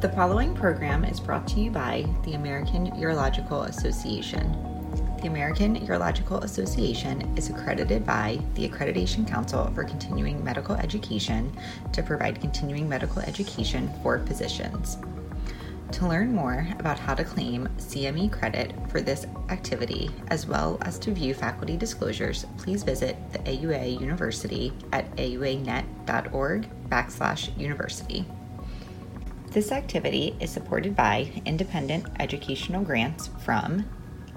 The following program is brought to you by the American Urological Association. The American Urological Association is accredited by the Accreditation Council for Continuing Medical Education to provide continuing medical education for physicians. To learn more about how to claim CME credit for this activity, as well as to view faculty disclosures, please visit the AUA University at auanet.org backslash university. This activity is supported by independent educational grants from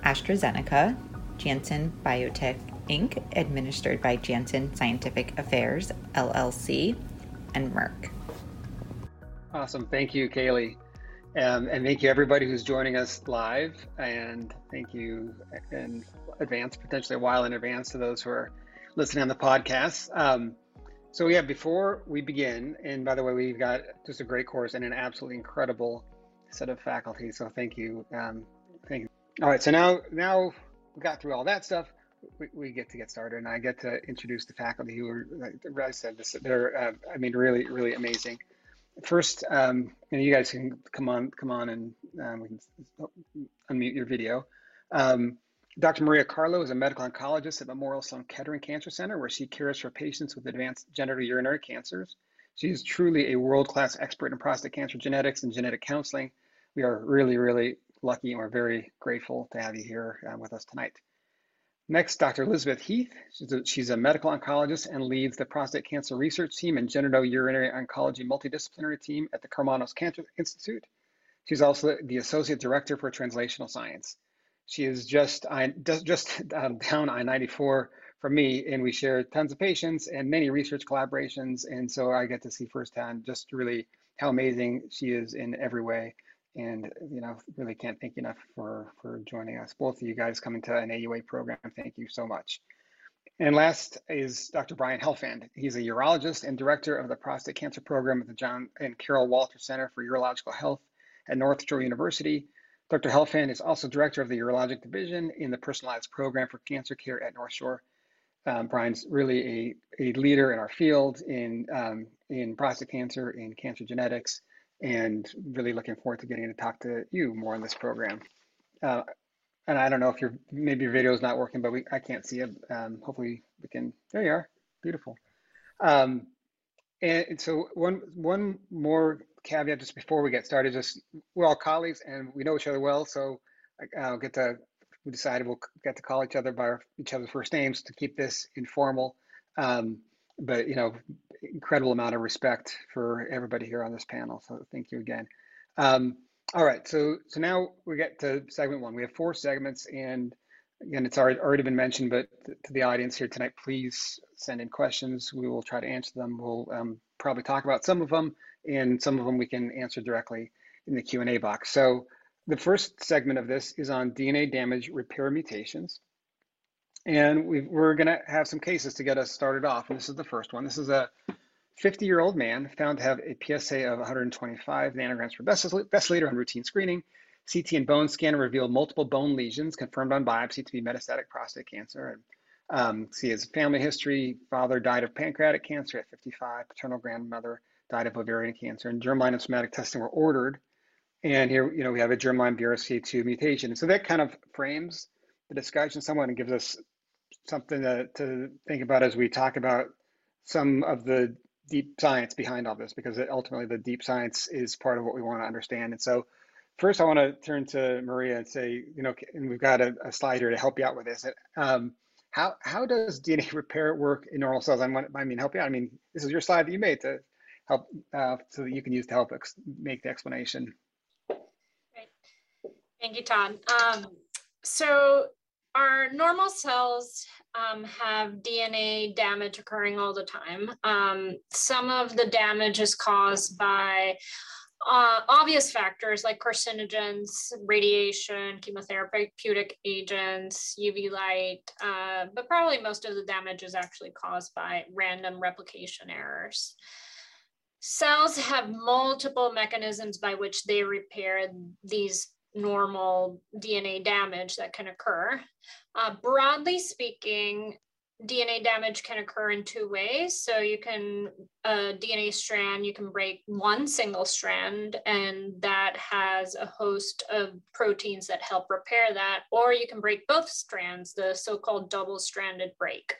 AstraZeneca, Janssen Biotech Inc., administered by Janssen Scientific Affairs LLC, and Merck. Awesome. Thank you, Kaylee. Um, and thank you, everybody who's joining us live. And thank you in advance, potentially a while in advance, to those who are listening on the podcast. Um, so, yeah, before we begin, and by the way, we've got just a great course and an absolutely incredible set of faculty. So, thank you. Um, thank you. All right. So, now, now we got through all that stuff. We, we, get to get started, and I get to introduce the faculty who are, like I said, this, they're, uh, I mean, really, really amazing. First, um, and you guys can come on, come on, and um, we can unmute your video. Um, Dr. Maria Carlo is a medical oncologist at Memorial Sloan Kettering Cancer Center, where she cares for patients with advanced genitourinary cancers. She is truly a world-class expert in prostate cancer genetics and genetic counseling. We are really, really lucky and we're very grateful to have you here uh, with us tonight. Next, Dr. Elizabeth Heath. She's a, she's a, medical oncologist and leads the prostate cancer research team and genitourinary oncology multidisciplinary team at the Karmanos Cancer Institute. She's also the associate director for translational science. She is just I just um, down I-94 from me, and we share tons of patients and many research collaborations. And so I get to see firsthand just really how amazing she is in every way. And you know, really can't thank you enough for for joining us. Both of you guys coming to an AUA program, thank you so much. And last is Dr. Brian Helfand. He's a urologist and director of the prostate cancer program at the John and Carol Walter Center for Urological Health at North Shore University. Dr. Helfand is also director of the urologic division in the personalized program for cancer care at North Shore. Um, Brian's really a, a leader in our field in, um, in prostate cancer, in cancer genetics, and really looking forward to getting to talk to you more in this program. Uh, and I don't know if your maybe your video is not working, but we I can't see it. Um, hopefully we can. There you are. Beautiful. Um, and so one one more caveat just before we get started, just we're all colleagues and we know each other well, so I'll get to we decided we'll get to call each other by our, each other's first names to keep this informal. Um, but you know, incredible amount of respect for everybody here on this panel. So thank you again. Um, all right, so so now we get to segment one. We have four segments, and again, it's already already been mentioned, but to the audience here tonight, please send in questions. We will try to answer them. We'll um, probably talk about some of them and some of them we can answer directly in the Q&A box. So the first segment of this is on DNA damage repair mutations. And we are going to have some cases to get us started off. And this is the first one. This is a 50 year old man found to have a PSA of 125 nanograms per deciliter on routine screening. CT and bone scan revealed multiple bone lesions confirmed on biopsy to be metastatic prostate cancer. And um, see his family history father died of pancreatic cancer at 55, paternal grandmother died of ovarian cancer, and germline and somatic testing were ordered. And here, you know, we have a germline BRCA2 mutation. So that kind of frames the discussion somewhat and gives us something to, to think about as we talk about some of the deep science behind all this, because ultimately the deep science is part of what we want to understand. And so, first, I want to turn to Maria and say, you know, and we've got a, a slide here to help you out with this. Um, how how does DNA repair work in normal cells? I, I mean, help you out. I mean, this is your slide that you made to help uh, so that you can use to help make the explanation. Great. Thank you, Todd. Um, so our normal cells um, have DNA damage occurring all the time. Um, some of the damage is caused by uh, obvious factors like carcinogens, radiation, chemotherapeutic agents, UV light, uh, but probably most of the damage is actually caused by random replication errors. Cells have multiple mechanisms by which they repair these normal DNA damage that can occur. Uh, broadly speaking, DNA damage can occur in two ways. So you can, a DNA strand, you can break one single strand, and that has a host of proteins that help repair that, or you can break both strands, the so called double stranded break.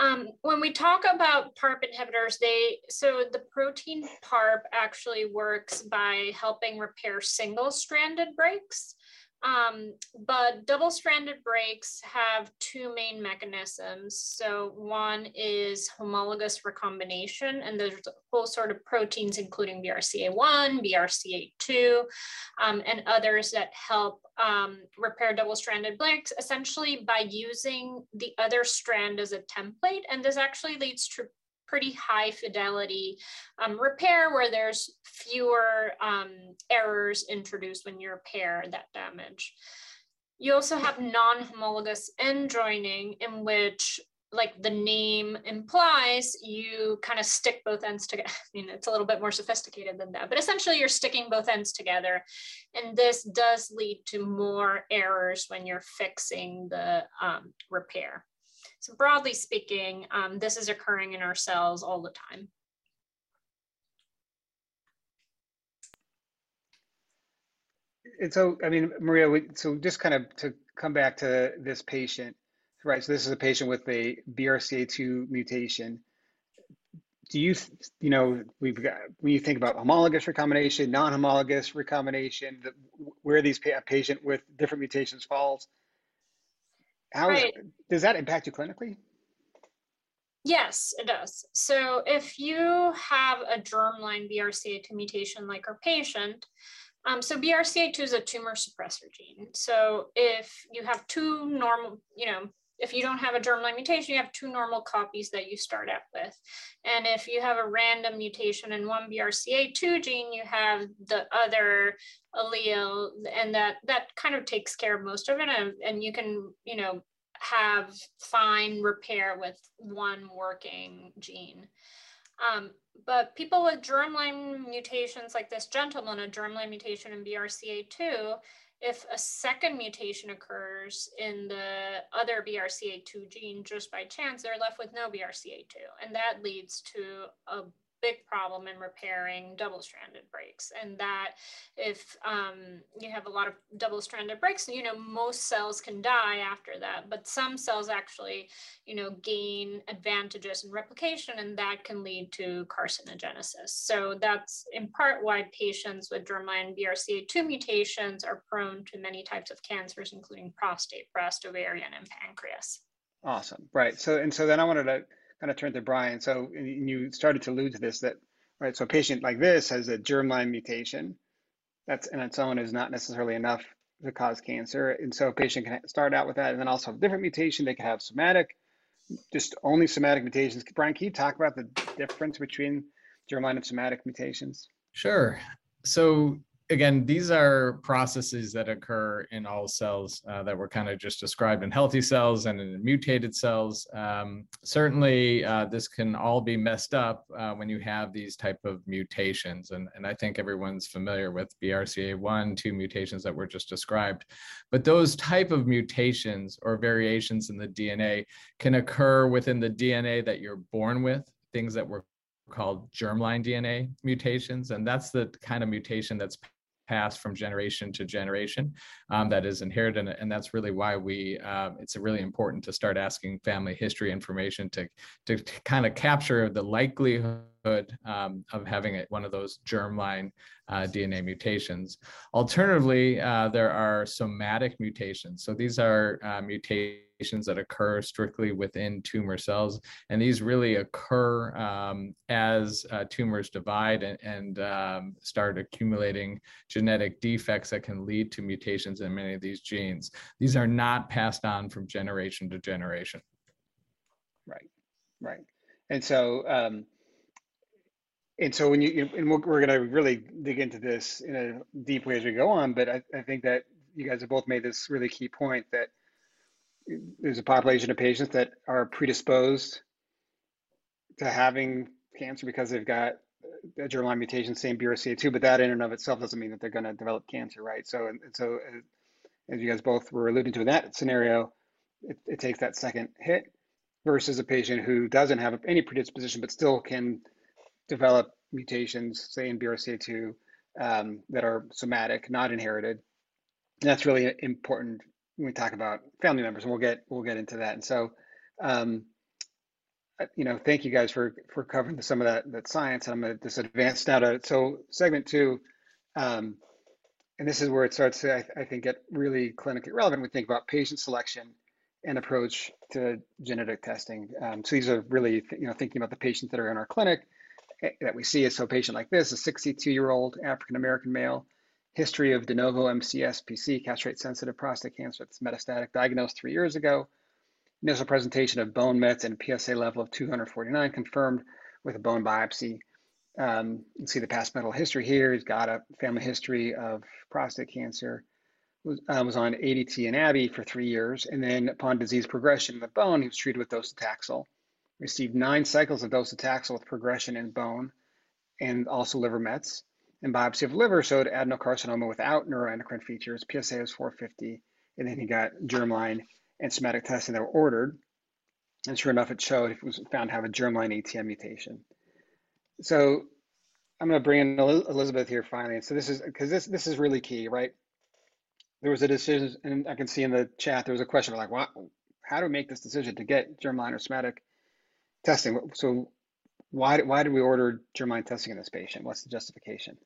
Um, when we talk about PARP inhibitors, they so the protein PARP actually works by helping repair single stranded breaks. Um, but double stranded breaks have two main mechanisms. So, one is homologous recombination, and there's a whole sort of proteins, including BRCA1, BRCA2, um, and others that help um, repair double stranded breaks essentially by using the other strand as a template. And this actually leads to pretty high fidelity um, repair where there's fewer um, errors introduced when you repair that damage. You also have non-homologous end joining in which like the name implies, you kind of stick both ends together. I mean, it's a little bit more sophisticated than that, but essentially you're sticking both ends together. And this does lead to more errors when you're fixing the um, repair. So broadly speaking, um, this is occurring in our cells all the time. And so, I mean, Maria, so just kind of to come back to this patient, right? So this is a patient with a BRCA2 mutation. Do you, you know, we've got, when you think about homologous recombination, non-homologous recombination, the, where these pa patient with different mutations falls, how right. does that impact you clinically? Yes, it does. So if you have a germline BRCA2 mutation like our patient, um, so BRCA2 is a tumor suppressor gene. So if you have two normal, you know, if you don't have a germline mutation, you have two normal copies that you start out with. And if you have a random mutation in one BRCA2 gene, you have the other allele, and that that kind of takes care of most of it. And, and you can, you know, have fine repair with one working gene. Um, but people with germline mutations like this gentleman, a germline mutation in BRCA2, if a second mutation occurs in the other BRCA2 gene just by chance, they're left with no BRCA2. And that leads to a big problem in repairing double-stranded breaks and that if um, you have a lot of double-stranded breaks you know most cells can die after that but some cells actually you know gain advantages in replication and that can lead to carcinogenesis. So that's in part why patients with germline brca2 mutations are prone to many types of cancers including prostate breast ovarian and pancreas. Awesome. Right. So and so then i wanted to kind of turn to Brian. So you started to allude to this that right. So a patient like this has a germline mutation. That's in its own is not necessarily enough to cause cancer. And so a patient can start out with that and then also have a different mutation. They could have somatic, just only somatic mutations. Brian, can you talk about the difference between germline and somatic mutations? Sure. So again, these are processes that occur in all cells uh, that were kind of just described in healthy cells and in mutated cells. Um, certainly, uh, this can all be messed up uh, when you have these type of mutations. And, and I think everyone's familiar with BRCA1, two mutations that were just described. But those type of mutations or variations in the DNA can occur within the DNA that you're born with, things that were called germline DNA mutations. And that's the kind of mutation that's passed from generation to generation um, that is inherited and that's really why we uh, it's really important to start asking family history information to to, to kind of capture the likelihood um, of having it, one of those germline uh, DNA mutations. Alternatively, uh, there are somatic mutations. So these are uh, mutations that occur strictly within tumor cells. And these really occur um, as uh, tumors divide and, and um, start accumulating genetic defects that can lead to mutations in many of these genes. These are not passed on from generation to generation. Right, right. And so, um, and so when you, and we're, going to really dig into this in a deep way as we go on, but I, I think that you guys have both made this really key point that there's a population of patients that are predisposed to having cancer because they've got a germline mutation, same BRCA2, but that in and of itself doesn't mean that they're going to develop cancer, right? So, and, so as you guys both were alluding to in that scenario, it, it takes that second hit. versus a patient who doesn't have any predisposition but still can develop mutations, say in BRCA2, um, that are somatic, not inherited. And that's really important when we talk about family members, and we'll get we'll get into that. And so, um, you know, thank you guys for for covering some of that that science. I'm going to just advance now to so segment two, um, and this is where it starts to I, I think get really clinically relevant. We think about patient selection and approach to genetic testing. Um, so these are really you know thinking about the patients that are in our clinic that we see. Is so a patient like this, a 62 year old African American male, history of de novo MCS PC castrate sensitive prostate cancer that's metastatic, diagnosed three years ago Initial presentation of bone mets and PSA level of 249 confirmed with a bone biopsy. Um, you can see the past medical history here. He's got a family history of prostate cancer. Was, uh, was on ADT and ABI for three years, and then upon disease progression in the bone, he was treated with docetaxel. Received nine cycles of docetaxel with progression in bone, and also liver mets. And biopsy of liver showed adenocarcinoma without neuroendocrine features. PSA was 450, and then he got germline and somatic testing that were ordered. And sure enough, it showed it was found to have a germline ATM mutation. So I'm going to bring in Elizabeth here finally. So this is because this this is really key, right? There was a decision, and I can see in the chat there was a question of like, "What? How do we make this decision to get germline or somatic testing?" So why why did we order germline testing in this patient? What's the justification?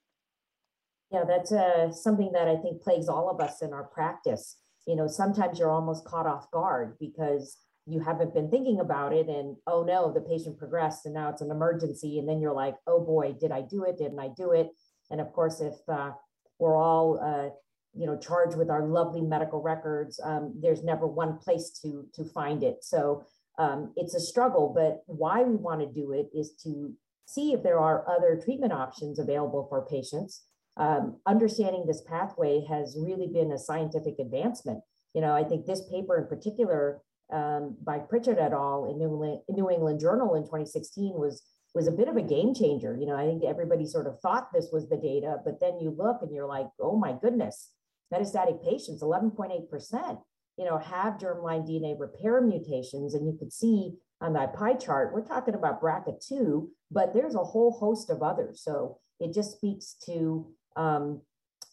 Yeah, that's uh, something that I think plagues all of us in our practice you know, sometimes you're almost caught off guard because you haven't been thinking about it and oh no, the patient progressed and now it's an emergency. And then you're like, oh boy, did I do it? Didn't I do it? And of course, if uh, we're all, uh, you know, charged with our lovely medical records, um, there's never one place to, to find it. So um, it's a struggle, but why we want to do it is to see if there are other treatment options available for patients um, understanding this pathway has really been a scientific advancement. You know, I think this paper in particular um, by Pritchard et al. in New England, New England Journal in 2016 was was a bit of a game changer. You know, I think everybody sort of thought this was the data, but then you look and you're like, oh my goodness, metastatic patients, 11.8%, you know, have germline DNA repair mutations. And you could see on that pie chart, we're talking about BRCA2, but there's a whole host of others. So it just speaks to um,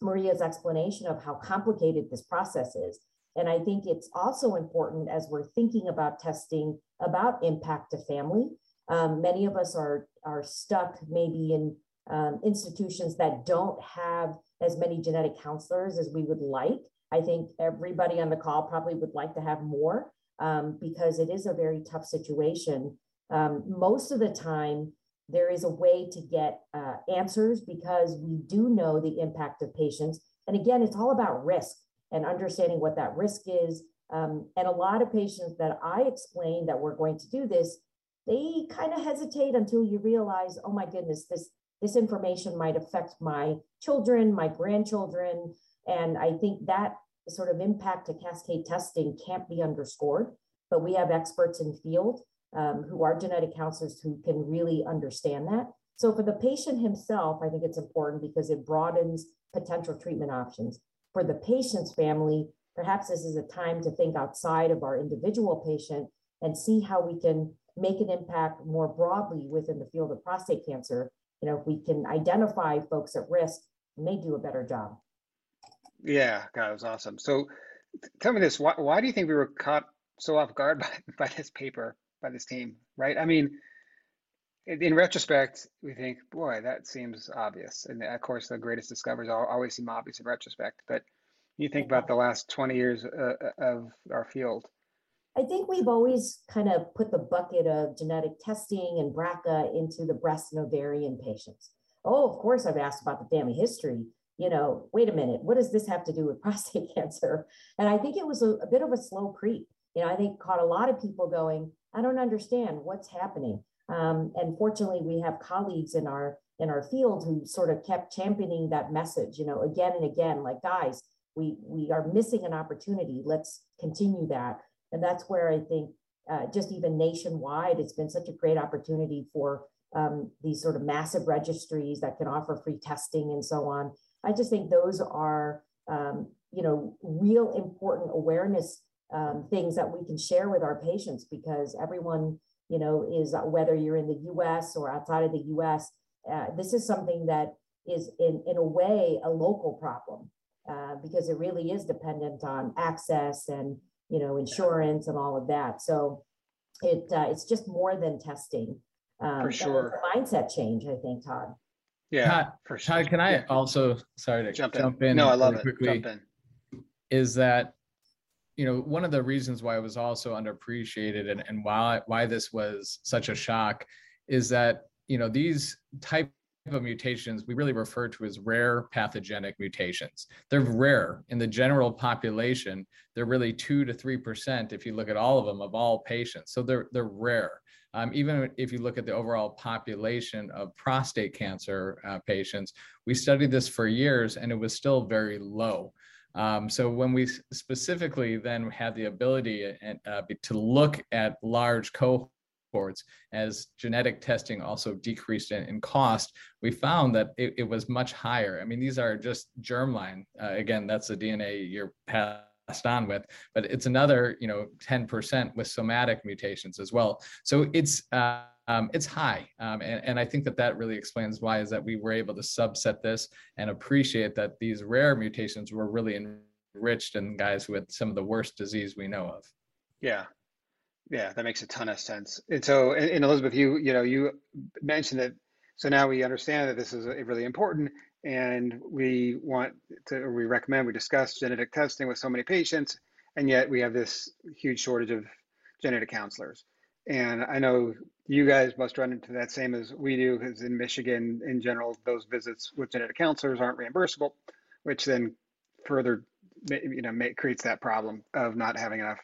Maria's explanation of how complicated this process is. And I think it's also important as we're thinking about testing about impact to family. Um, many of us are, are stuck maybe in um, institutions that don't have as many genetic counselors as we would like. I think everybody on the call probably would like to have more um, because it is a very tough situation. Um, most of the time, there is a way to get uh, answers because we do know the impact of patients. And again, it's all about risk and understanding what that risk is. Um, and a lot of patients that I explain that we're going to do this, they kind of hesitate until you realize, oh my goodness, this this information might affect my children, my grandchildren. And I think that sort of impact to cascade testing can't be underscored, but we have experts in field um, who are genetic counselors who can really understand that. So for the patient himself, I think it's important because it broadens potential treatment options. For the patient's family, perhaps this is a time to think outside of our individual patient and see how we can make an impact more broadly within the field of prostate cancer. You know, if we can identify folks at risk, may do a better job. Yeah, God, it was awesome. So tell me this, why, why do you think we were caught so off guard by, by this paper? by this team, right? I mean, in retrospect, we think, boy, that seems obvious. And of course, the greatest discoveries always seem obvious in retrospect. But you think about the last 20 years uh, uh, of our field. I think we've always kind of put the bucket of genetic testing and BRCA into the breast and ovarian patients. Oh, of course, I've asked about the family history. You know, wait a minute, what does this have to do with prostate cancer? And I think it was a, a bit of a slow creep. You know, I think caught a lot of people going, I don't understand what's happening. Um, and fortunately, we have colleagues in our in our field who sort of kept championing that message, you know, again and again, like guys, we we are missing an opportunity. Let's continue that. And that's where I think uh, just even nationwide, it's been such a great opportunity for um, these sort of massive registries that can offer free testing and so on. I just think those are, um, you know, real important awareness um, things that we can share with our patients because everyone, you know, is whether you're in the US or outside of the US, uh, this is something that is in, in a way a local problem uh, because it really is dependent on access and, you know, insurance and all of that. So it uh, it's just more than testing. Um, for sure. mindset change, I think, Todd. Yeah, Todd, for sure. Todd, can I yeah. also sorry to jump, jump in? in? No, I love it. Quickly, jump in. Is that you know one of the reasons why it was also underappreciated and, and why why this was such a shock is that you know these type of mutations we really refer to as rare pathogenic mutations. They're rare in the general population. They're really two to three percent if you look at all of them of all patients. So they're they're rare. Um, even if you look at the overall population of prostate cancer uh, patients, we studied this for years and it was still very low. Um, so when we specifically then had the ability and, uh, to look at large cohorts as genetic testing also decreased in, in cost, we found that it, it, was much higher. I mean, these are just germline. Uh, again, that's the DNA you're passed on with, but it's another, you know, 10% with somatic mutations as well. So it's, uh, um, it's high. Um, and, and I think that that really explains why is that we were able to subset this and appreciate that these rare mutations were really enriched in guys with some of the worst disease we know of. Yeah, yeah, that makes a ton of sense. And so, and, and Elizabeth, you you know you mentioned that. So now we understand that this is really important, and we want to, we recommend, we discuss genetic testing with so many patients, and yet we have this huge shortage of genetic counselors. And I know you guys must run into that same as we do, because in Michigan, in general, those visits with genetic counselors aren't reimbursable, which then further, you know, make, creates that problem of not having enough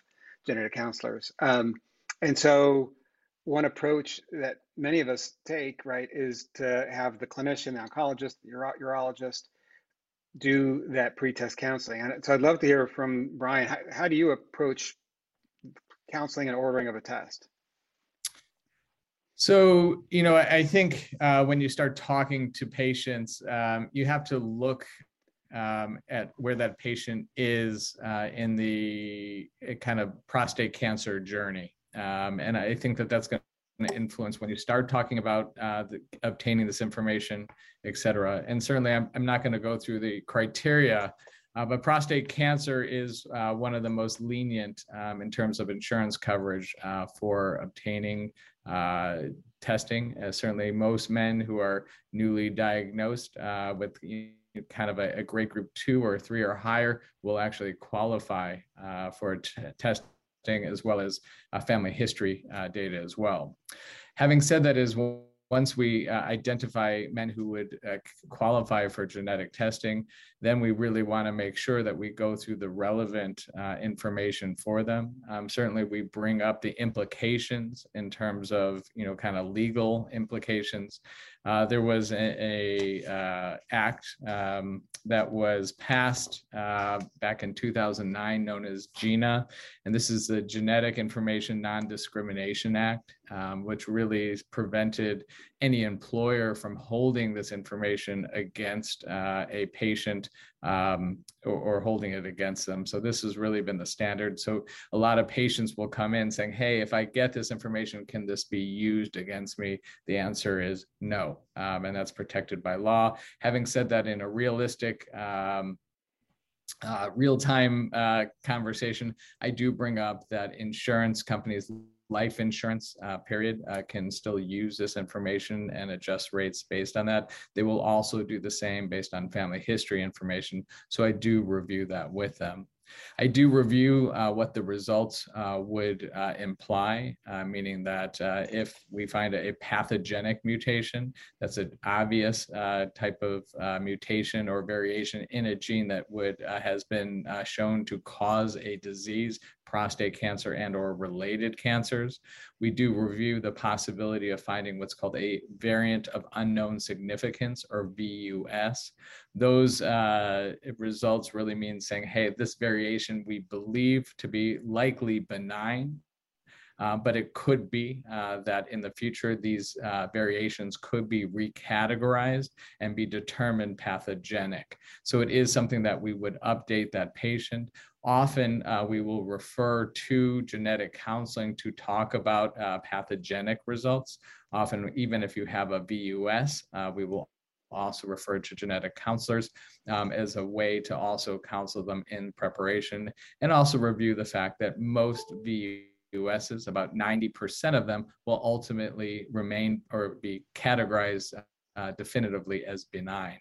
genetic counselors. Um, and so one approach that many of us take, right, is to have the clinician, the oncologist, the uro- urologist do that pre-test counseling. And so I'd love to hear from Brian, how, how do you approach counseling and ordering of a test? So, you know, I think uh, when you start talking to patients, um, you have to look um, at where that patient is uh, in the uh, kind of prostate cancer journey. Um, and I think that that's going to influence when you start talking about uh, the, obtaining this information, et cetera. And certainly, I'm, I'm not going to go through the criteria, uh, but prostate cancer is uh, one of the most lenient um, in terms of insurance coverage uh, for obtaining testing. certainly, most men who are newly diagnosed with kind of a, a, grade group two or three or higher will actually qualify uh, for t- testing as well as uh, family history uh, data as well. Having said that, is once we uh, identify men who would uh, qualify for genetic testing, then we really want to make sure that we go through the relevant uh, information for them. Um, certainly, we bring up the implications in terms of, you know, kind of legal implications. Uh, there was a, a uh, act um, that was passed uh, back in 2009 known as GINA, and this is the Genetic Information Non-Discrimination Act, um, which really prevented any employer from holding this information against uh, a patient um, or, or, holding it against them. So this has really been the standard. So a lot of patients will come in saying, "Hey, if I get this information, can this be used against me?" The answer is no, um, and that's protected by law. Having said that, in a realistic um, uh, real-time uh, conversation, I do bring up that insurance companies life insurance uh, period uh, can still use this information and adjust rates based on that. They will also do the same based on family history information. So I do review that with them. I do review uh, what the results uh, would uh, imply, uh, meaning that uh, if we find a, pathogenic mutation, that's an obvious uh, type of mutation or variation in a gene that would has been shown to cause a disease, prostate cancer and or related cancers. We do review the possibility of finding what's called a variant of unknown significance or VUS. Those uh, results really mean saying, hey, this variation we believe to be likely benign uh, but it could be uh, that in the future, these uh, variations could be recategorized and be determined pathogenic. So it is something that we would update that patient. Often uh, we will refer to genetic counseling to talk about uh, pathogenic results. Often, even if you have a VUS, uh, we will also refer to genetic counselors um, as a way to also counsel them in preparation and also review the fact that most VUSs, about 90% of them, will ultimately remain or be categorized uh, definitively as benign.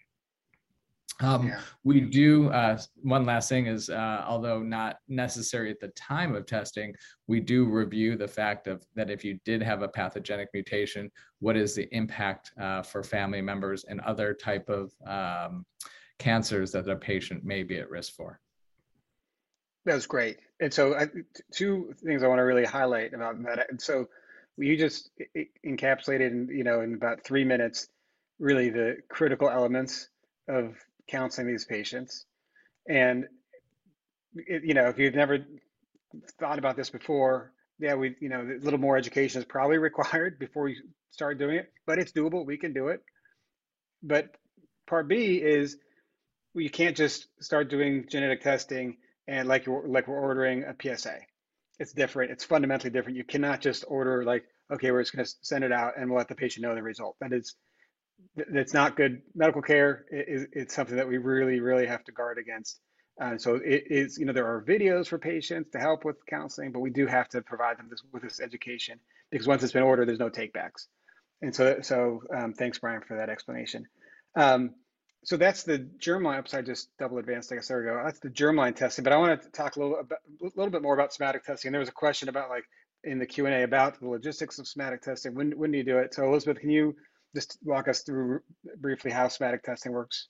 Um, yeah. We do, uh, one last thing is, uh, although not necessary at the time of testing, we do review the fact of that if you did have a pathogenic mutation, what is the impact uh, for family members and other type of um, cancers that a patient may be at risk for. That was great. And so I, two things I want to really highlight about that. And so you just encapsulated, in, you know, in about three minutes, really the critical elements of counseling these patients. And, it, you know, if you've never thought about this before, yeah, we, you know, a little more education is probably required before you start doing it, but it's doable. We can do it. But part B is well, you can't just start doing genetic testing and like you're, like we're ordering a PSA. It's different. It's fundamentally different. You cannot just order like, okay, we're just going to send it out and we'll let the patient know the result. That is that's not good medical care. It, it's something that we really, really have to guard against. Uh, so it is, you know, there are videos for patients to help with counseling, but we do have to provide them this, with this education because once it's been ordered, there's no takebacks. And so, so um, thanks, Brian, for that explanation. Um, so that's the germline. Oops, I just double advanced. I guess there we go. That's the germline testing. But I want to talk a little, about, a little bit more about somatic testing. And there was a question about like in the Q and A about the logistics of somatic testing. When when do you do it? So Elizabeth, can you just walk us through briefly how somatic testing works?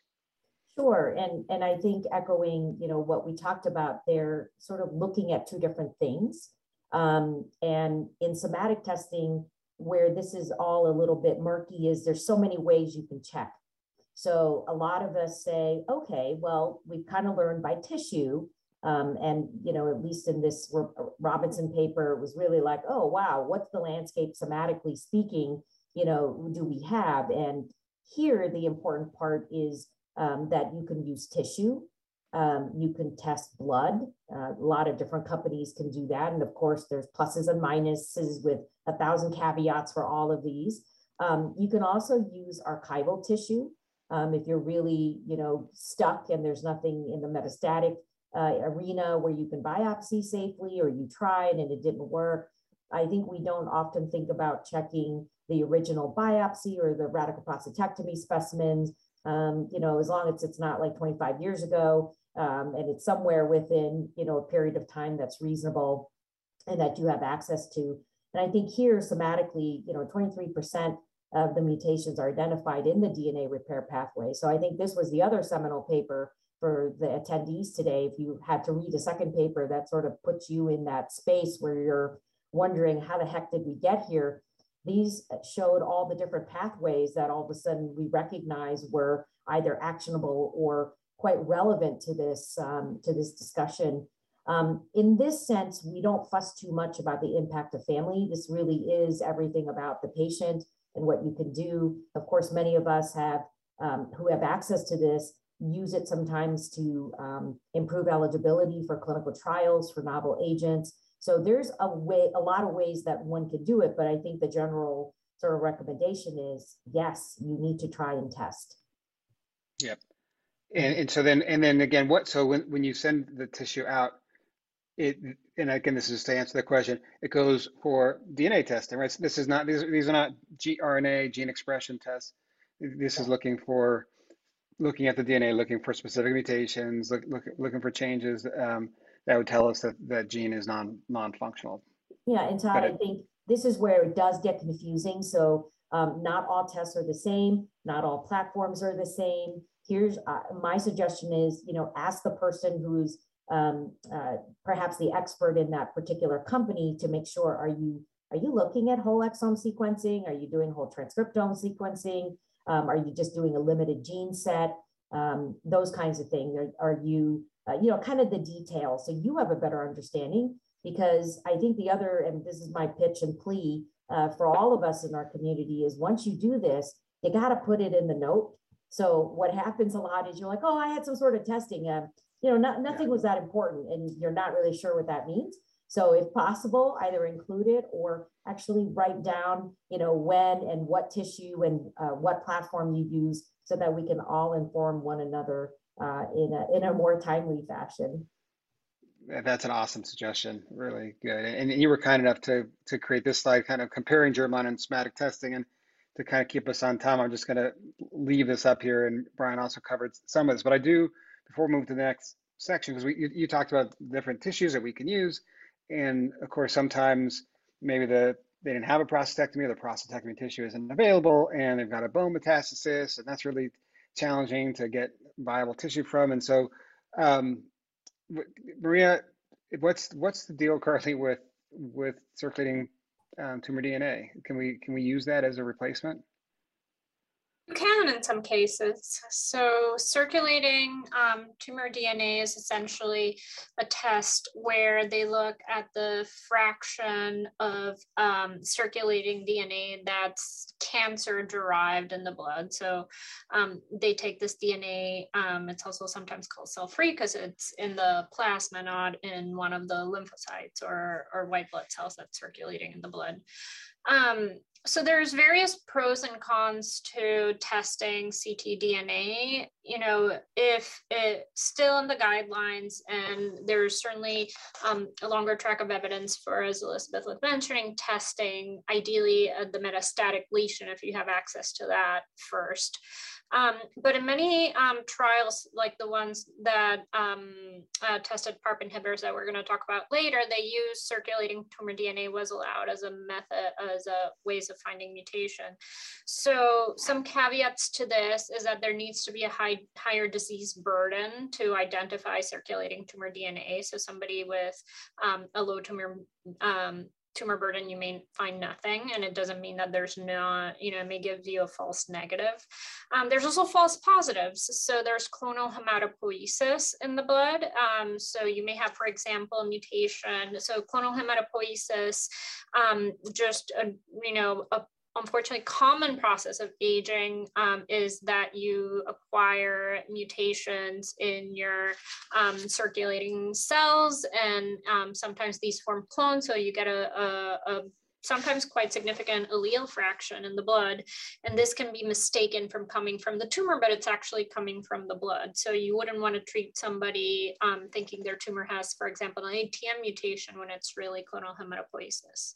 Sure, and and I think echoing, you know, what we talked about, they're sort of looking at two different things. Um, and in somatic testing, where this is all a little bit murky, is there's so many ways you can check. So a lot of us say, okay, well, we've kind of learned by tissue, um, and you know, at least in this Robinson paper, it was really like, oh wow, what's the landscape somatically speaking? You know, do we have? And here, the important part is um, that you can use tissue. Um, you can test blood. Uh, a lot of different companies can do that. And of course, there's pluses and minuses with a thousand caveats for all of these. Um, you can also use archival tissue. Um, if you're really, you know, stuck and there's nothing in the metastatic uh, arena where you can biopsy safely or you tried and it didn't work. I think we don't often think about checking the original biopsy or the radical prostatectomy specimens. Um, you know, as long as it's not like 25 years ago um, and it's somewhere within, you know, a period of time that's reasonable and that you have access to. And I think here, somatically, you know, 23% of the mutations are identified in the DNA repair pathway. So I think this was the other seminal paper for the attendees today. If you had to read a second paper that sort of puts you in that space where you're wondering how the heck did we get here? These showed all the different pathways that all of a sudden we recognize were either actionable or quite relevant to this um, to this discussion. Um, in this sense, we don't fuss too much about the impact of family. This really is everything about the patient and what you can do. Of course, many of us have um, who have access to this use it sometimes to um, improve eligibility for clinical trials for novel agents. So there's a way, a lot of ways that one could do it, but I think the general sort of recommendation is yes, you need to try and test. Yep. And, and so then, and then again, what, so when, when you send the tissue out, it, and again, this is to answer the question, it goes for DNA testing, right? So this is not, these, are these are not gRNA gene expression tests. This is looking for, looking at the DNA, looking for specific mutations, look, look, looking for changes. Um, that would tell us that that gene is non non-functional. Yeah, and Todd, I think this is where it does get confusing. So um, not all tests are the same. Not all platforms are the same. Here's uh, my suggestion is, you know, ask the person who's um, uh, perhaps the expert in that particular company to make sure, are you, are you looking at whole exome sequencing? Are you doing whole transcriptome sequencing? Um, are you just doing a limited gene set? Um, those kinds of things. Are, are you uh, you know, kind of the details. So you have a better understanding because I think the other, and this is my pitch and plea uh, for all of us in our community is once you do this, you got to put it in the note. So what happens a lot is you're like, oh, I had some sort of testing. Uh, you know, not, nothing was that important and you're not really sure what that means. So if possible, either include it or actually write down, you know, when and what tissue and uh, what platform you use so that we can all inform one another uh, in, a, in a more timely fashion. That's an awesome suggestion. Really good. And you were kind enough to to create this slide, kind of comparing germline and somatic testing, and to kind of keep us on time. I'm just going to leave this up here, and Brian also covered some of this. But I do before we move to the next section because we you, you talked about different tissues that we can use, and of course sometimes maybe the they didn't have a prostatectomy, or the prostatectomy tissue isn't available, and they've got a bone metastasis, and that's really challenging to get viable tissue from. And so um, Maria, what's what's the deal currently with with circulating um, tumor DNA? Can we can we use that as a replacement? You can in some cases. So circulating um, tumor DNA is essentially a test where they look at the fraction of um, circulating DNA that's cancer derived in the blood. So um, they take this DNA, um, it's also sometimes called cell-free because it's in the plasma, not in one of the lymphocytes or, or white blood cells that's circulating in the blood. Um, so there's various pros and cons to testing ctDNA. You know, if it's still in the guidelines, and there's certainly um, a longer track of evidence for, as Elizabeth was mentioning, testing ideally uh, the metastatic lesion if you have access to that first. Um, but in many um, trials, like the ones that um, uh, tested PARP inhibitors that we're going to talk about later, they use circulating tumor DNA was allowed as a method, as a ways of finding mutation. So some caveats to this is that there needs to be a high, higher disease burden to identify circulating tumor DNA. So somebody with um, a low tumor um, tumor burden, you may find nothing, and it doesn't mean that there's not, you know, it may give you a false negative. Um, there's also false positives. So there's clonal hematopoiesis in the blood. Um, so you may have, for example, mutation. So clonal hematopoiesis, um, just a, you know, a unfortunately common process of aging um, is that you acquire mutations in your um, circulating cells and um, sometimes these form clones so you get a, a, a, sometimes quite significant allele fraction in the blood and this can be mistaken from coming from the tumor but it's actually coming from the blood so you wouldn't want to treat somebody um, thinking their tumor has for example an ATM mutation when it's really clonal hematopoiesis.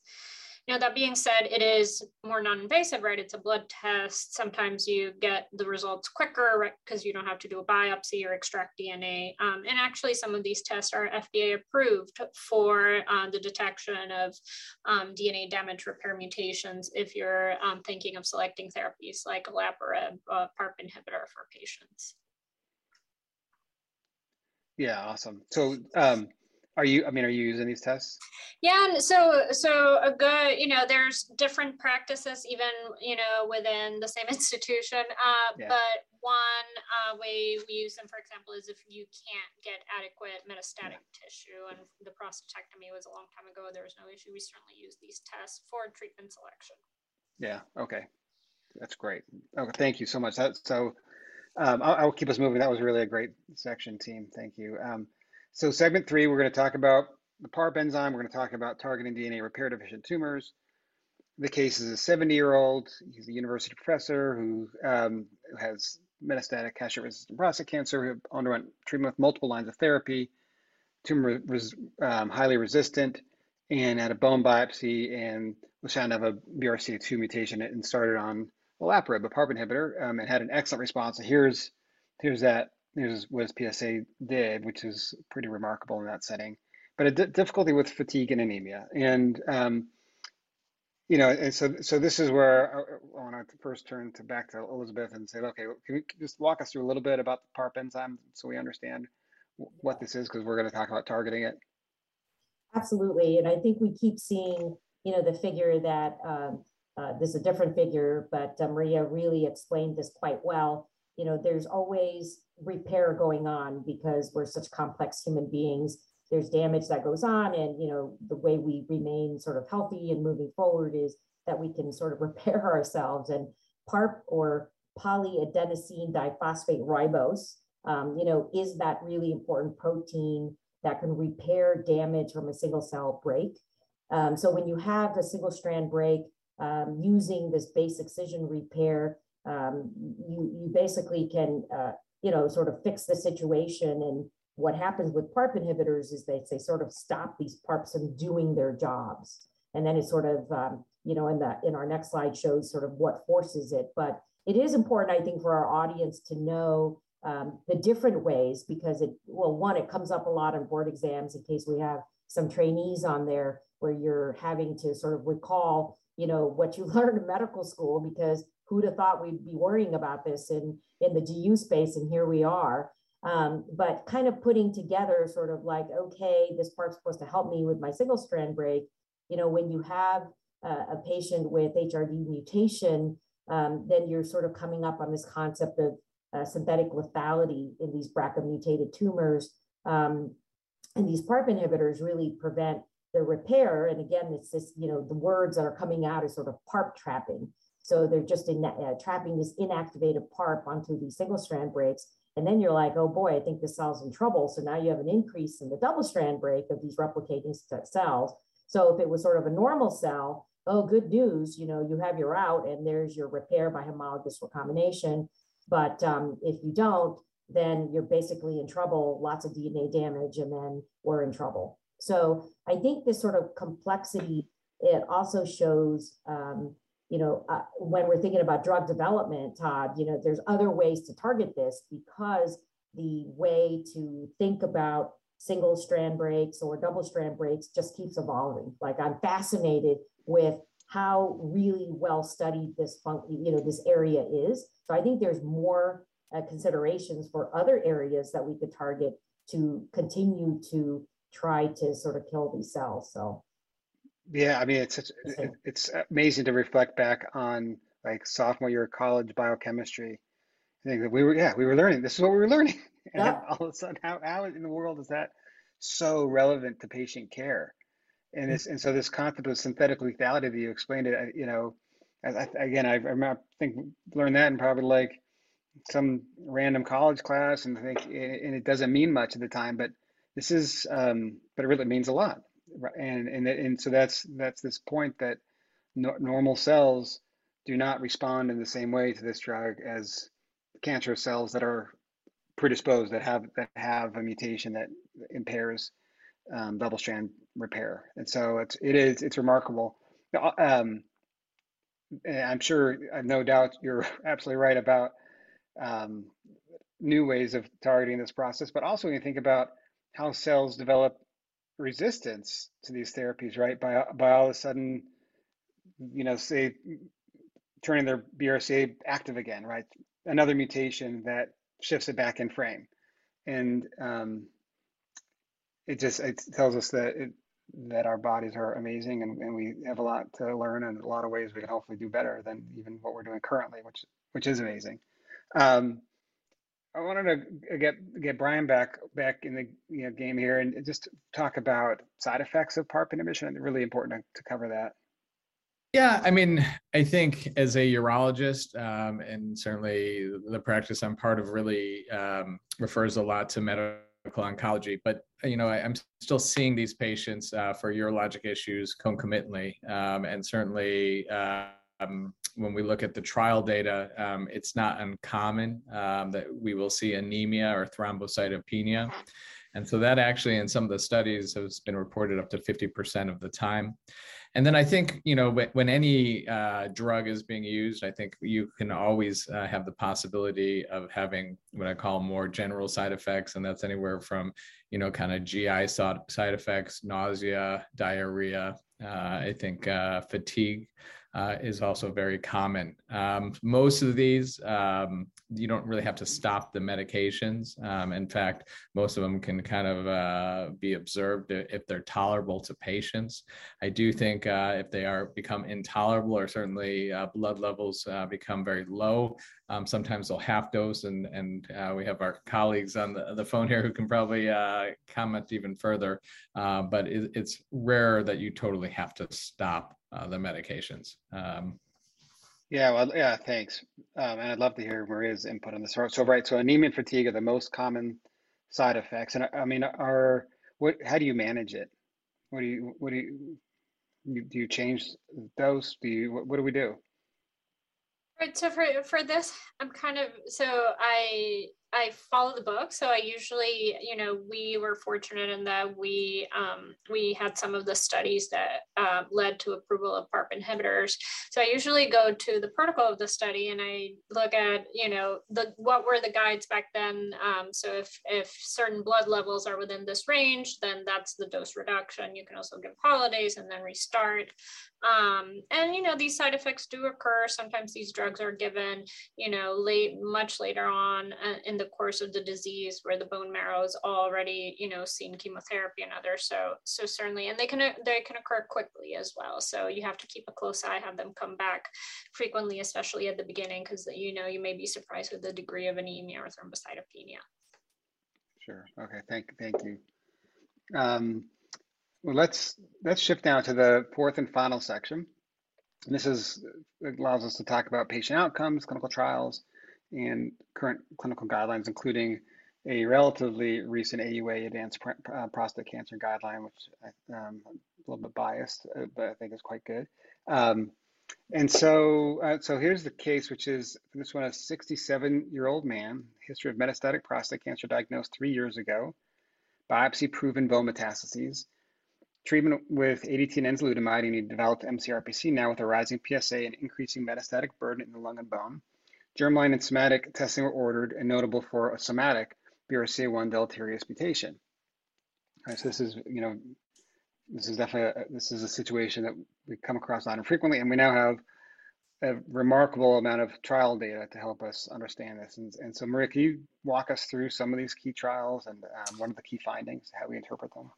Now, that being said, it is more non-invasive, right? It's a blood test. Sometimes you get the results quicker right? because you don't have to do a biopsy or extract DNA. Um, and actually, some of these tests are FDA approved for uh, the detection of um, DNA damage repair mutations if you're um, thinking of selecting therapies like olaparib, a PARP inhibitor for patients. Yeah, awesome. So, um, are you, I mean, are you using these tests? Yeah, and so so a good, you know, there's different practices even, you know, within the same institution. Uh, yeah. But one uh, way we use them, for example, is if you can't get adequate metastatic yeah. tissue, and the prostatectomy was a long time ago. There was no issue. We certainly use these tests for treatment selection. Yeah. Okay. That's great. Okay. Thank you so much. That so. Um, I'll, I'll, keep us moving. That was really a great section, team. Thank you. Um, so segment three, we're going to talk about the PARP enzyme. We're going to talk about targeting DNA repair deficient tumors. The case is a 70 year old. He's a university professor who um, has metastatic castration resistant prostate cancer, who underwent treatment with multiple lines of therapy. Tumor was um, highly resistant and had a bone biopsy and was found to have a BRCA2 mutation and started on olaparib, a PARP inhibitor, um, and had an excellent response. So here's here's that Here's what PSA did, which is pretty remarkable in that setting. But a d- difficulty with fatigue and anemia, and um, you know, and so so this is where I, I want to first turn to back to Elizabeth and say, okay, can you just walk us through a little bit about the PARP enzyme so we understand what this is because we're going to talk about targeting it. Absolutely, and I think we keep seeing, you know, the figure that um, uh, this is a different figure, but uh, Maria really explained this quite well. You know, there's always repair going on because we're such complex human beings there's damage that goes on and you know the way we remain sort of healthy and moving forward is that we can sort of repair ourselves and PARP or polyadenosine diphosphate ribose Um, you know, is that really important protein that can repair damage from a single cell break? Um, so when you have a single strand break um, using this base excision repair, um, you, you basically can, uh, you know, sort of fix the situation. And what happens with PARP inhibitors is they, they sort of stop these PARPs from doing their jobs. And then it sort of, um, you know, in the in our next slide shows sort of what forces it. But it is important, I think, for our audience to know um, the different ways because it, well, one, it comes up a lot on board exams in case we have some trainees on there where you're having to sort of recall, you know, what you learned in medical school because who'd have thought we'd be worrying about this in, in the GU space and here we are. Um, but kind of putting together sort of like, okay, this part's supposed to help me with my single strand break. You know, when you have uh, a patient with HRD mutation, um, then you're sort of coming up on this concept of uh, synthetic lethality in these BRCA mutated tumors. Um, and these PARP inhibitors really prevent the repair. And again, it's this, you know, the words that are coming out is sort of PARP trapping. So they're just in, uh, trapping this inactivated PARP onto these single strand breaks. And then you're like, oh boy, I think the cell's in trouble. So now you have an increase in the double strand break of these replicating cells. So if it was sort of a normal cell, oh, good news, you know, you have your out and there's your repair by homologous recombination. But um, if you don't, then you're basically in trouble, lots of DNA damage, and then we're in trouble. So I think this sort of complexity, it also shows, um, you know, uh, when we're thinking about drug development, Todd, you know, there's other ways to target this because the way to think about single strand breaks or double strand breaks just keeps evolving. Like I'm fascinated with how really well studied this function, you know, this area is. So I think there's more uh, considerations for other areas that we could target to continue to try to sort of kill these cells. So yeah, I mean it's such, it's amazing to reflect back on like sophomore year of college biochemistry. I think that we were yeah we were learning this is what we were learning, and yeah. all of a sudden how how in the world is that so relevant to patient care? and this and so this concept of synthetic lethality that you explained it you know I, again I, I think learned that in probably like some random college class and I think and it doesn't mean much at the time but this is um, but it really means a lot and and and so that's that's this point that no, normal cells do not respond in the same way to this drug as cancer cells that are predisposed that have that have a mutation that impairs um, double strand repair. And so it's it is it's remarkable. Um, I'm sure, no doubt, you're absolutely right about um, new ways of targeting this process. But also, when you think about how cells develop resistance to these therapies, right? By by all of a sudden, you know, say turning their BRCA active again, right? Another mutation that shifts it back in frame, and um, it just it tells us that it, that our bodies are amazing and, and we have a lot to learn and a lot of ways we can hopefully do better than even what we're doing currently, which which is amazing. Um, I wanted to get get Brian back back in the you know, game here and just talk about side effects of PARP inhibition. It's really important to, to cover that. Yeah, I mean, I think as a urologist, um, and certainly the practice I'm part of really um, refers a lot to medical oncology, but you know, I, am still seeing these patients uh, for urologic issues concomitantly, um, and certainly um, when we look at the trial data, um, it's not uncommon um, that we will see anemia or thrombocytopenia. And so that actually in some of the studies has been reported up to 50% of the time. And then I think, you know, when, any uh, drug is being used, I think you can always uh, have the possibility of having what I call more general side effects. And that's anywhere from, you know, kind of GI side effects, nausea, diarrhea, uh, I think uh, fatigue uh, is also very common. Um, most of these, um, you don't really have to stop the medications. Um, in fact, most of them can kind of uh, be observed if they're tolerable to patients. I do think uh, if they are become intolerable or certainly uh, blood levels uh, become very low, um, sometimes they'll half dose, and and uh, we have our colleagues on the, the phone here who can probably comment even further. but it, it's rare that you totally have to stop uh, the medications. Um, Yeah, well, yeah, thanks. Um, and I'd love to hear Maria's input on this. So, so, right, so anemia and fatigue are the most common side effects. And I mean, are what? How do you manage it? What do you? What do you? Do you change dose? Do you? What, what do we do? Right. So for for this, I'm kind of so I I follow the book. So I usually, you know, we were fortunate in that we um, we had some of the studies that uh, led to approval of PARP inhibitors. So I usually go to the protocol of the study and I look at, you know, the what were the guides back then. Um, so if if certain blood levels are within this range, then that's the dose reduction. You can also give holidays and then restart. Um, and you know, these side effects do occur. Sometimes these drugs are given, you know, late, much later on uh, in the the course of the disease where the bone marrow is already you know seen chemotherapy and others so so certainly and they can they can occur quickly as well. So you have to keep a close eye have them come back frequently especially at the beginning because you know you may be surprised with the degree of anemia or thrombocytopenia. Sure. Okay. Thank thank you. Um, well let's let's shift now to the fourth and final section. And this is allows us to talk about patient outcomes clinical trials and current clinical guidelines, including a relatively recent AUA advanced pr- uh, prostate cancer guideline, which I, um, a little bit biased, uh, but I think is quite good. Um, and so, uh, so here's the case, which is this one: a 67-year-old man, history of metastatic prostate cancer, diagnosed three years ago, biopsy-proven bone metastases, treatment with ADT and enzalutamide, and he developed MCRPC now with a rising PSA and increasing metastatic burden in the lung and bone. Germline and somatic testing were ordered and notable for a somatic BRCA1 deleterious mutation. So this is, you know, this is definitely a, this is a situation that we come across not infrequently, and we now have a remarkable amount of trial data to help us understand this. And, and so, Maria, can you walk us through some of these key trials and um, what are the key findings, how we interpret them?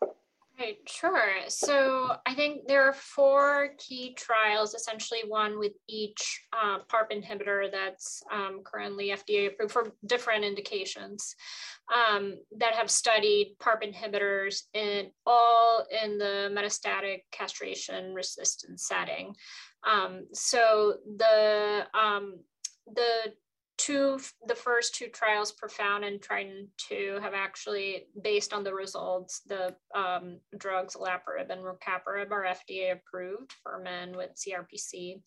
Right, sure. So I think there are four key trials, essentially one with each uh, PARP inhibitor that's um, currently FDA approved for different indications um, that have studied PARP inhibitors in all in the metastatic castration resistant setting. Um, so the um, the two the first two trials profound and TRITON 2 have actually based on the results the um, drugs olaparib and rucaparib are fda approved for men with crpc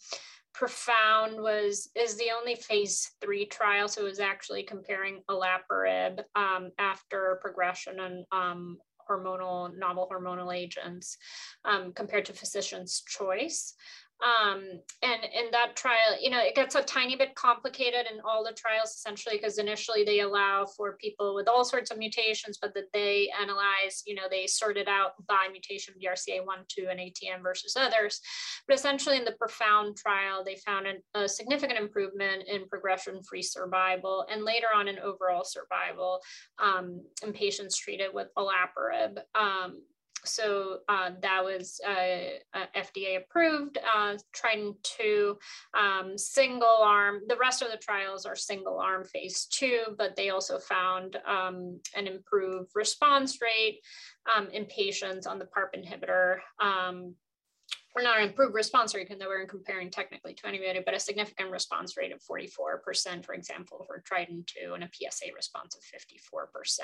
profound was is the only phase three trial so it was actually comparing olaparib um, after progression on um, hormonal novel hormonal agents um, compared to physician's choice um, and in that trial, you know, it gets a tiny bit complicated in all the trials essentially because initially they allow for people with all sorts of mutations, but that they analyze, you know, they sorted out by mutation BRCA1, 2, and ATM versus others. But essentially in the profound trial, they found an, a significant improvement in progression-free survival and later on in overall survival um, in patients treated with olaparib. Um, so uh, that was uh, uh FDA approved. Uh, TRITON 2, um, single arm. The rest of the trials are single arm phase two, but they also found um, an improved response rate um, in patients on the PARP inhibitor. Or not an improved response rate, because they weren't comparing technically to anybody, but a significant response rate of 44%, for example, for TRITON 2, and a PSA response of 54%.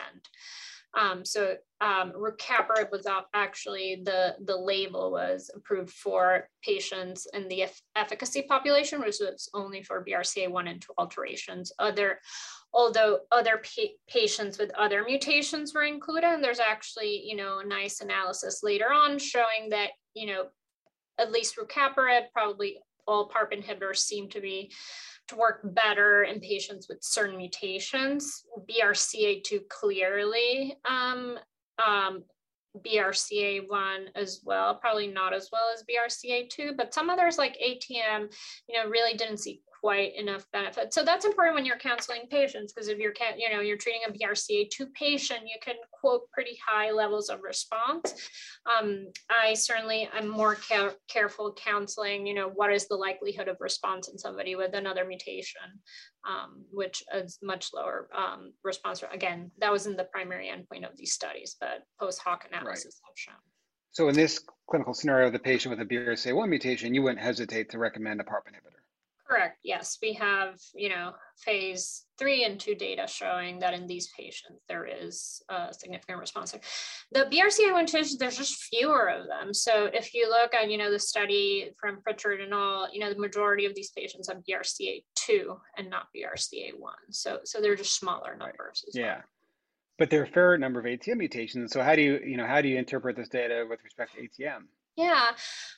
Um, so um, rucaparib was actually the the label was approved for patients in the efficacy population, which was only for BRCA1 and 2 alterations. Other, although other pa patients with other mutations were included, and there's actually you know a nice analysis later on showing that you know at least rucaparib, probably all PARP inhibitors seem to be to work better in patients with certain mutations. BRCA2 clearly, um, um, BRCA1 as well, probably not as well as BRCA2, but some others like ATM, you know, really didn't see quite enough benefit. So that's important when you're counseling patients because if you're, you know, you're treating a BRCA2 patient, you can quote pretty high levels of response. Um, I certainly am more care careful counseling, you know, what is the likelihood of response in somebody with another mutation, um, which is much lower um, response. Again, that was in the primary endpoint of these studies, but post hoc analysis right. have shown. So in this clinical scenario, the patient with a BRCA1 mutation, you wouldn't hesitate to recommend a PARP inhibitor. Correct. Yes, we have, you know, phase three and two data showing that in these patients there is a significant response. The BRCA1 mutations, there's just fewer of them. So if you look at, you know, the study from Pritchard and all, you know, the majority of these patients have BRCA2 and not BRCA1. So so they're just smaller numbers. Yeah. Well. But there are a fair number of ATM mutations. So how do you, you know, how do you interpret this data with respect to ATM? Yeah,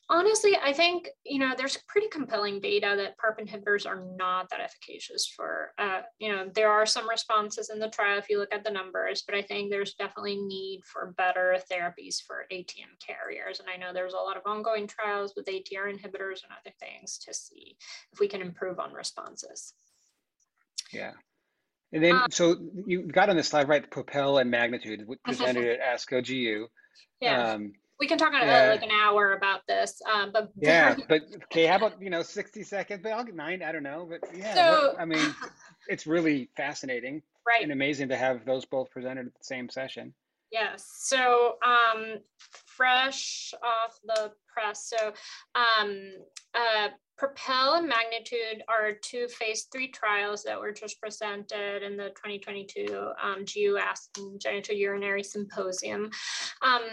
honestly, I think you know there's pretty compelling data that PARP inhibitors are not that efficacious for. Uh, you know, there are some responses in the trial if you look at the numbers, but I think there's definitely need for better therapies for ATM carriers. And I know there's a lot of ongoing trials with ATR inhibitors and other things to see if we can improve on responses. Yeah. And then, um, so you got on the slide, right? Propel and magnitude presented at ASCO GU. Yeah. Um, we can talk on yeah. like an hour about this um, but yeah but okay how about you know 60 seconds but i'll get nine i don't know but yeah so, what, i mean it's really fascinating right and amazing to have those both presented at the same session yes so um fresh off the press so um uh Propel and Magnitude are two phase three trials that were just presented in the 2022 um, GU Genitourinary Symposium. Um,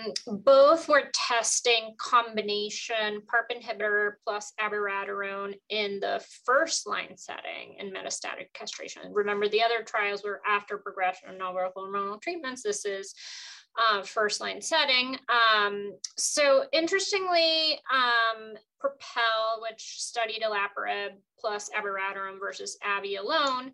both were testing combination PARP inhibitor plus abiraterone in the first line setting in metastatic castration. Remember, the other trials were after progression of novel hormonal treatments. This is uh, first line setting. Um, so interestingly, um, Propel, which studied olaparib plus abiraterone versus Abi alone,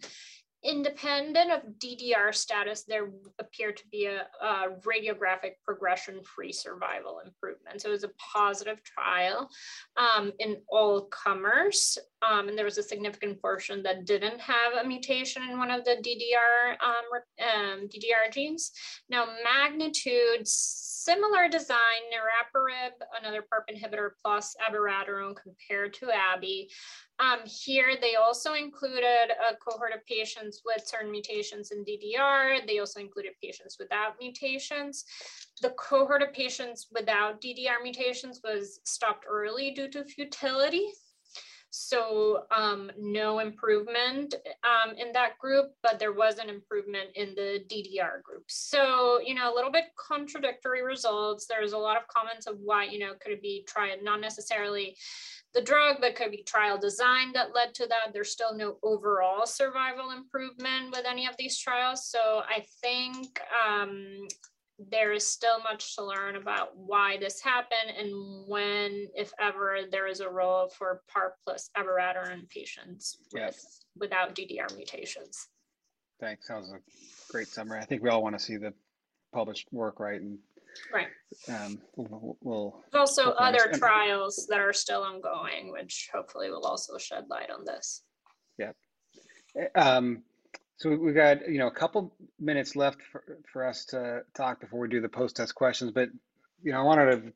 independent of DDR status, there appeared to be a, a radiographic progression-free survival improvement. So it was a positive trial um, in all comers, um, and there was a significant portion that didn't have a mutation in one of the DDR um, um DDR genes. Now, magnitude similar design, niraparib, another PARP inhibitor plus abiraterone compared to Abi. Um, here, they also included a cohort of patients with certain mutations in DDR. They also included patients without mutations. The cohort of patients without DDR mutations was stopped early due to futility. So um, no improvement um, in that group, but there was an improvement in the DDR group. So, you know, a little bit contradictory results. There's a lot of comments of why, you know, could it be tried, not necessarily the drug, but could be trial design that led to that. There's still no overall survival improvement with any of these trials. So I think um, there is still much to learn about why this happened and when, if ever, there is a role for PARP plus abiraterone patients with, without DDR mutations. Thanks. That was a great summary. I think we all want to see the published work, right? And right. Um, we'll, we'll There's also other trials that are still ongoing, which hopefully will also shed light on this. Yeah. Um, so we've got you know a couple minutes left for, for us to talk before we do the post test questions, but you know I wanted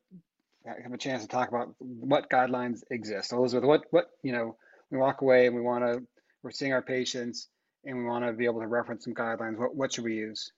to have a chance to talk about what guidelines exist. Elizabeth, what what you know we walk away and we want to we're seeing our patients and we want to be able to reference some guidelines. What what should we use?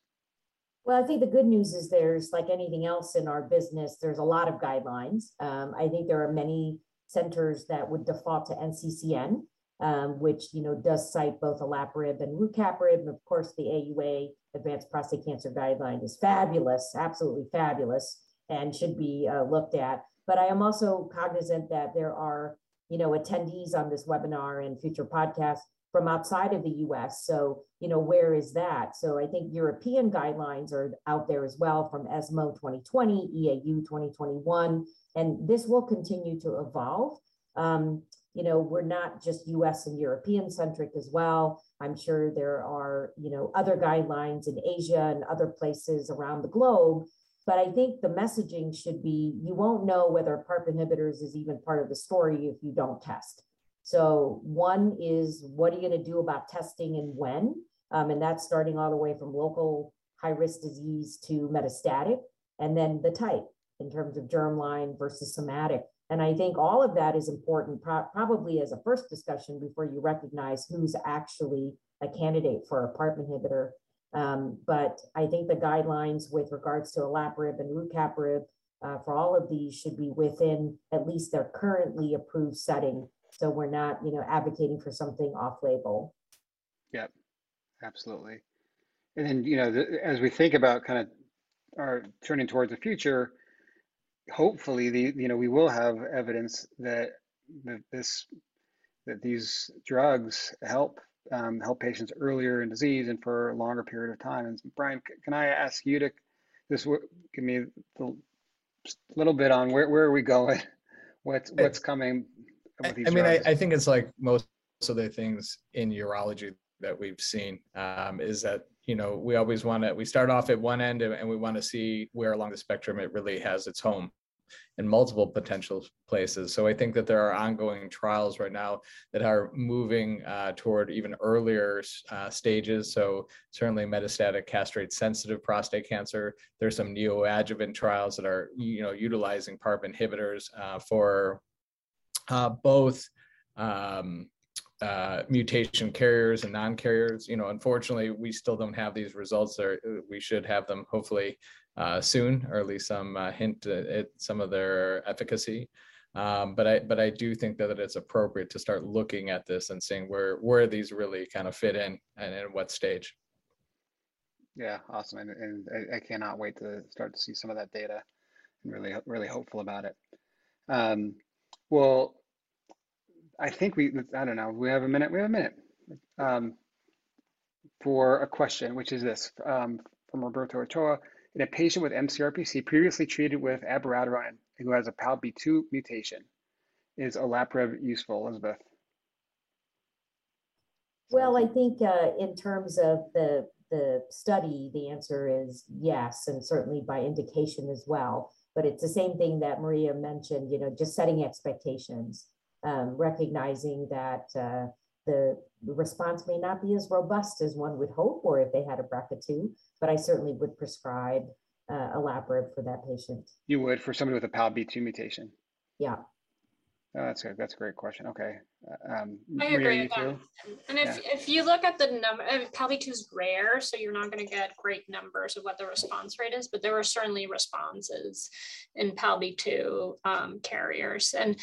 Well, I think the good news is there's like anything else in our business, there's a lot of guidelines. Um, I think there are many centers that would default to NCCN um, which you know does cite both olaparib and rucaparib, and of course the AUA Advanced Prostate Cancer Guideline is fabulous, absolutely fabulous, and should be uh, looked at. But I am also cognizant that there are you know attendees on this webinar and future podcasts from outside of the US. So, you know, where is that? So I think European guidelines are out there as well from ESMO 2020, EAU 2021, and this will continue to evolve. Um, you know, we're not just US and European centric as well. I'm sure there are, you know, other guidelines in Asia and other places around the globe. But I think the messaging should be you won't know whether PARP inhibitors is even part of the story if you don't test. So, one is what are you going to do about testing and when? Um, and that's starting all the way from local high risk disease to metastatic, and then the type in terms of germline versus somatic. And I think all of that is important, pro- probably as a first discussion before you recognize who's actually a candidate for a PARP inhibitor. Um, but I think the guidelines with regards to olaparib and rucaparib uh, for all of these should be within at least their currently approved setting So we're not, you know, advocating for something off label. Yep, absolutely. And then, you know, the, as we think about kind of our turning towards the future, hopefully, the you know, we will have evidence that that this that these drugs help um, help patients earlier in disease and for a longer period of time. And Brian, can I ask you to just give me a little bit on where where are we going? What's what's coming? I, I mean, I, I, think it's like most of the things in urology that we've seen um, is that you know we always want to we start off at one end and we want to see where along the spectrum it really has its home in multiple potential places. So i think that there are ongoing trials right now that are moving uh, toward even earlier uh, stages. So certainly metastatic castrate sensitive prostate cancer. There's some neoadjuvant trials that are you know utilizing PARP inhibitors uh, for uh, both um, uh, mutation carriers and non-carriers. You know, unfortunately, we still don't have these results. Or uh, we should have them hopefully uh, soon, or at least some uh, hint at some of their efficacy. Um, but I but I do think that it's appropriate to start looking at this and seeing where where these really kind of fit in and in what stage. Yeah, awesome, and, and I, I, cannot wait to start to see some of that data, and really really hopeful about it. Um, well, I think we, I don't know, we have a minute, we have a minute um, for a question, which is this um, from Roberto Ochoa. In a patient with MCRPC previously treated with abiraterone who has a PALB2 mutation, is olaparib useful, Elizabeth? Well, I think uh, in terms of the the study, the answer is yes, and certainly by indication as well. But it's the same thing that Maria mentioned, you know, just setting expectations um, recognizing that uh, the, response may not be as robust as one would hope, or if they had a BRCA2, but I certainly would prescribe uh, olaparib for that patient. You would for somebody with a PALB2 mutation? Yeah. Oh, that's a that's a great question. Okay, um, I agree with that. And if, yeah. if you look at the number, PALB2 is rare, so you're not going to get great numbers of what the response rate is, but there were certainly responses in PALB2 um, carriers. And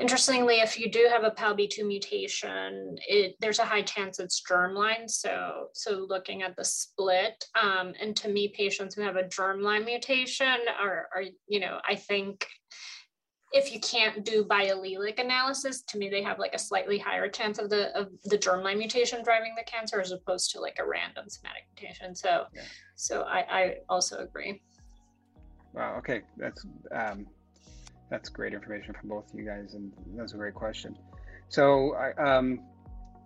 interestingly, if you do have a PALB2 mutation, it there's a high chance it's germline. So so looking at the split, um, and to me, patients who have a germline mutation are, are you know I think if you can't do biallelic analysis, to me, they have like a slightly higher chance of the of the germline mutation driving the cancer as opposed to like a random somatic mutation. So, yeah. so I, I also agree. Wow. Okay, that's um, that's great information from both you guys, and that's a great question. So, I um,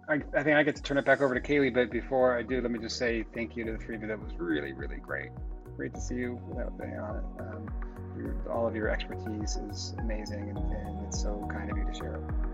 I, I think I get to turn it back over to Kaylee, but before I do, let me just say thank you to the three of you. That was really, really great. Great to see you without on it. Um, your, all of your expertise is amazing, and, and it's so kind of you to share it.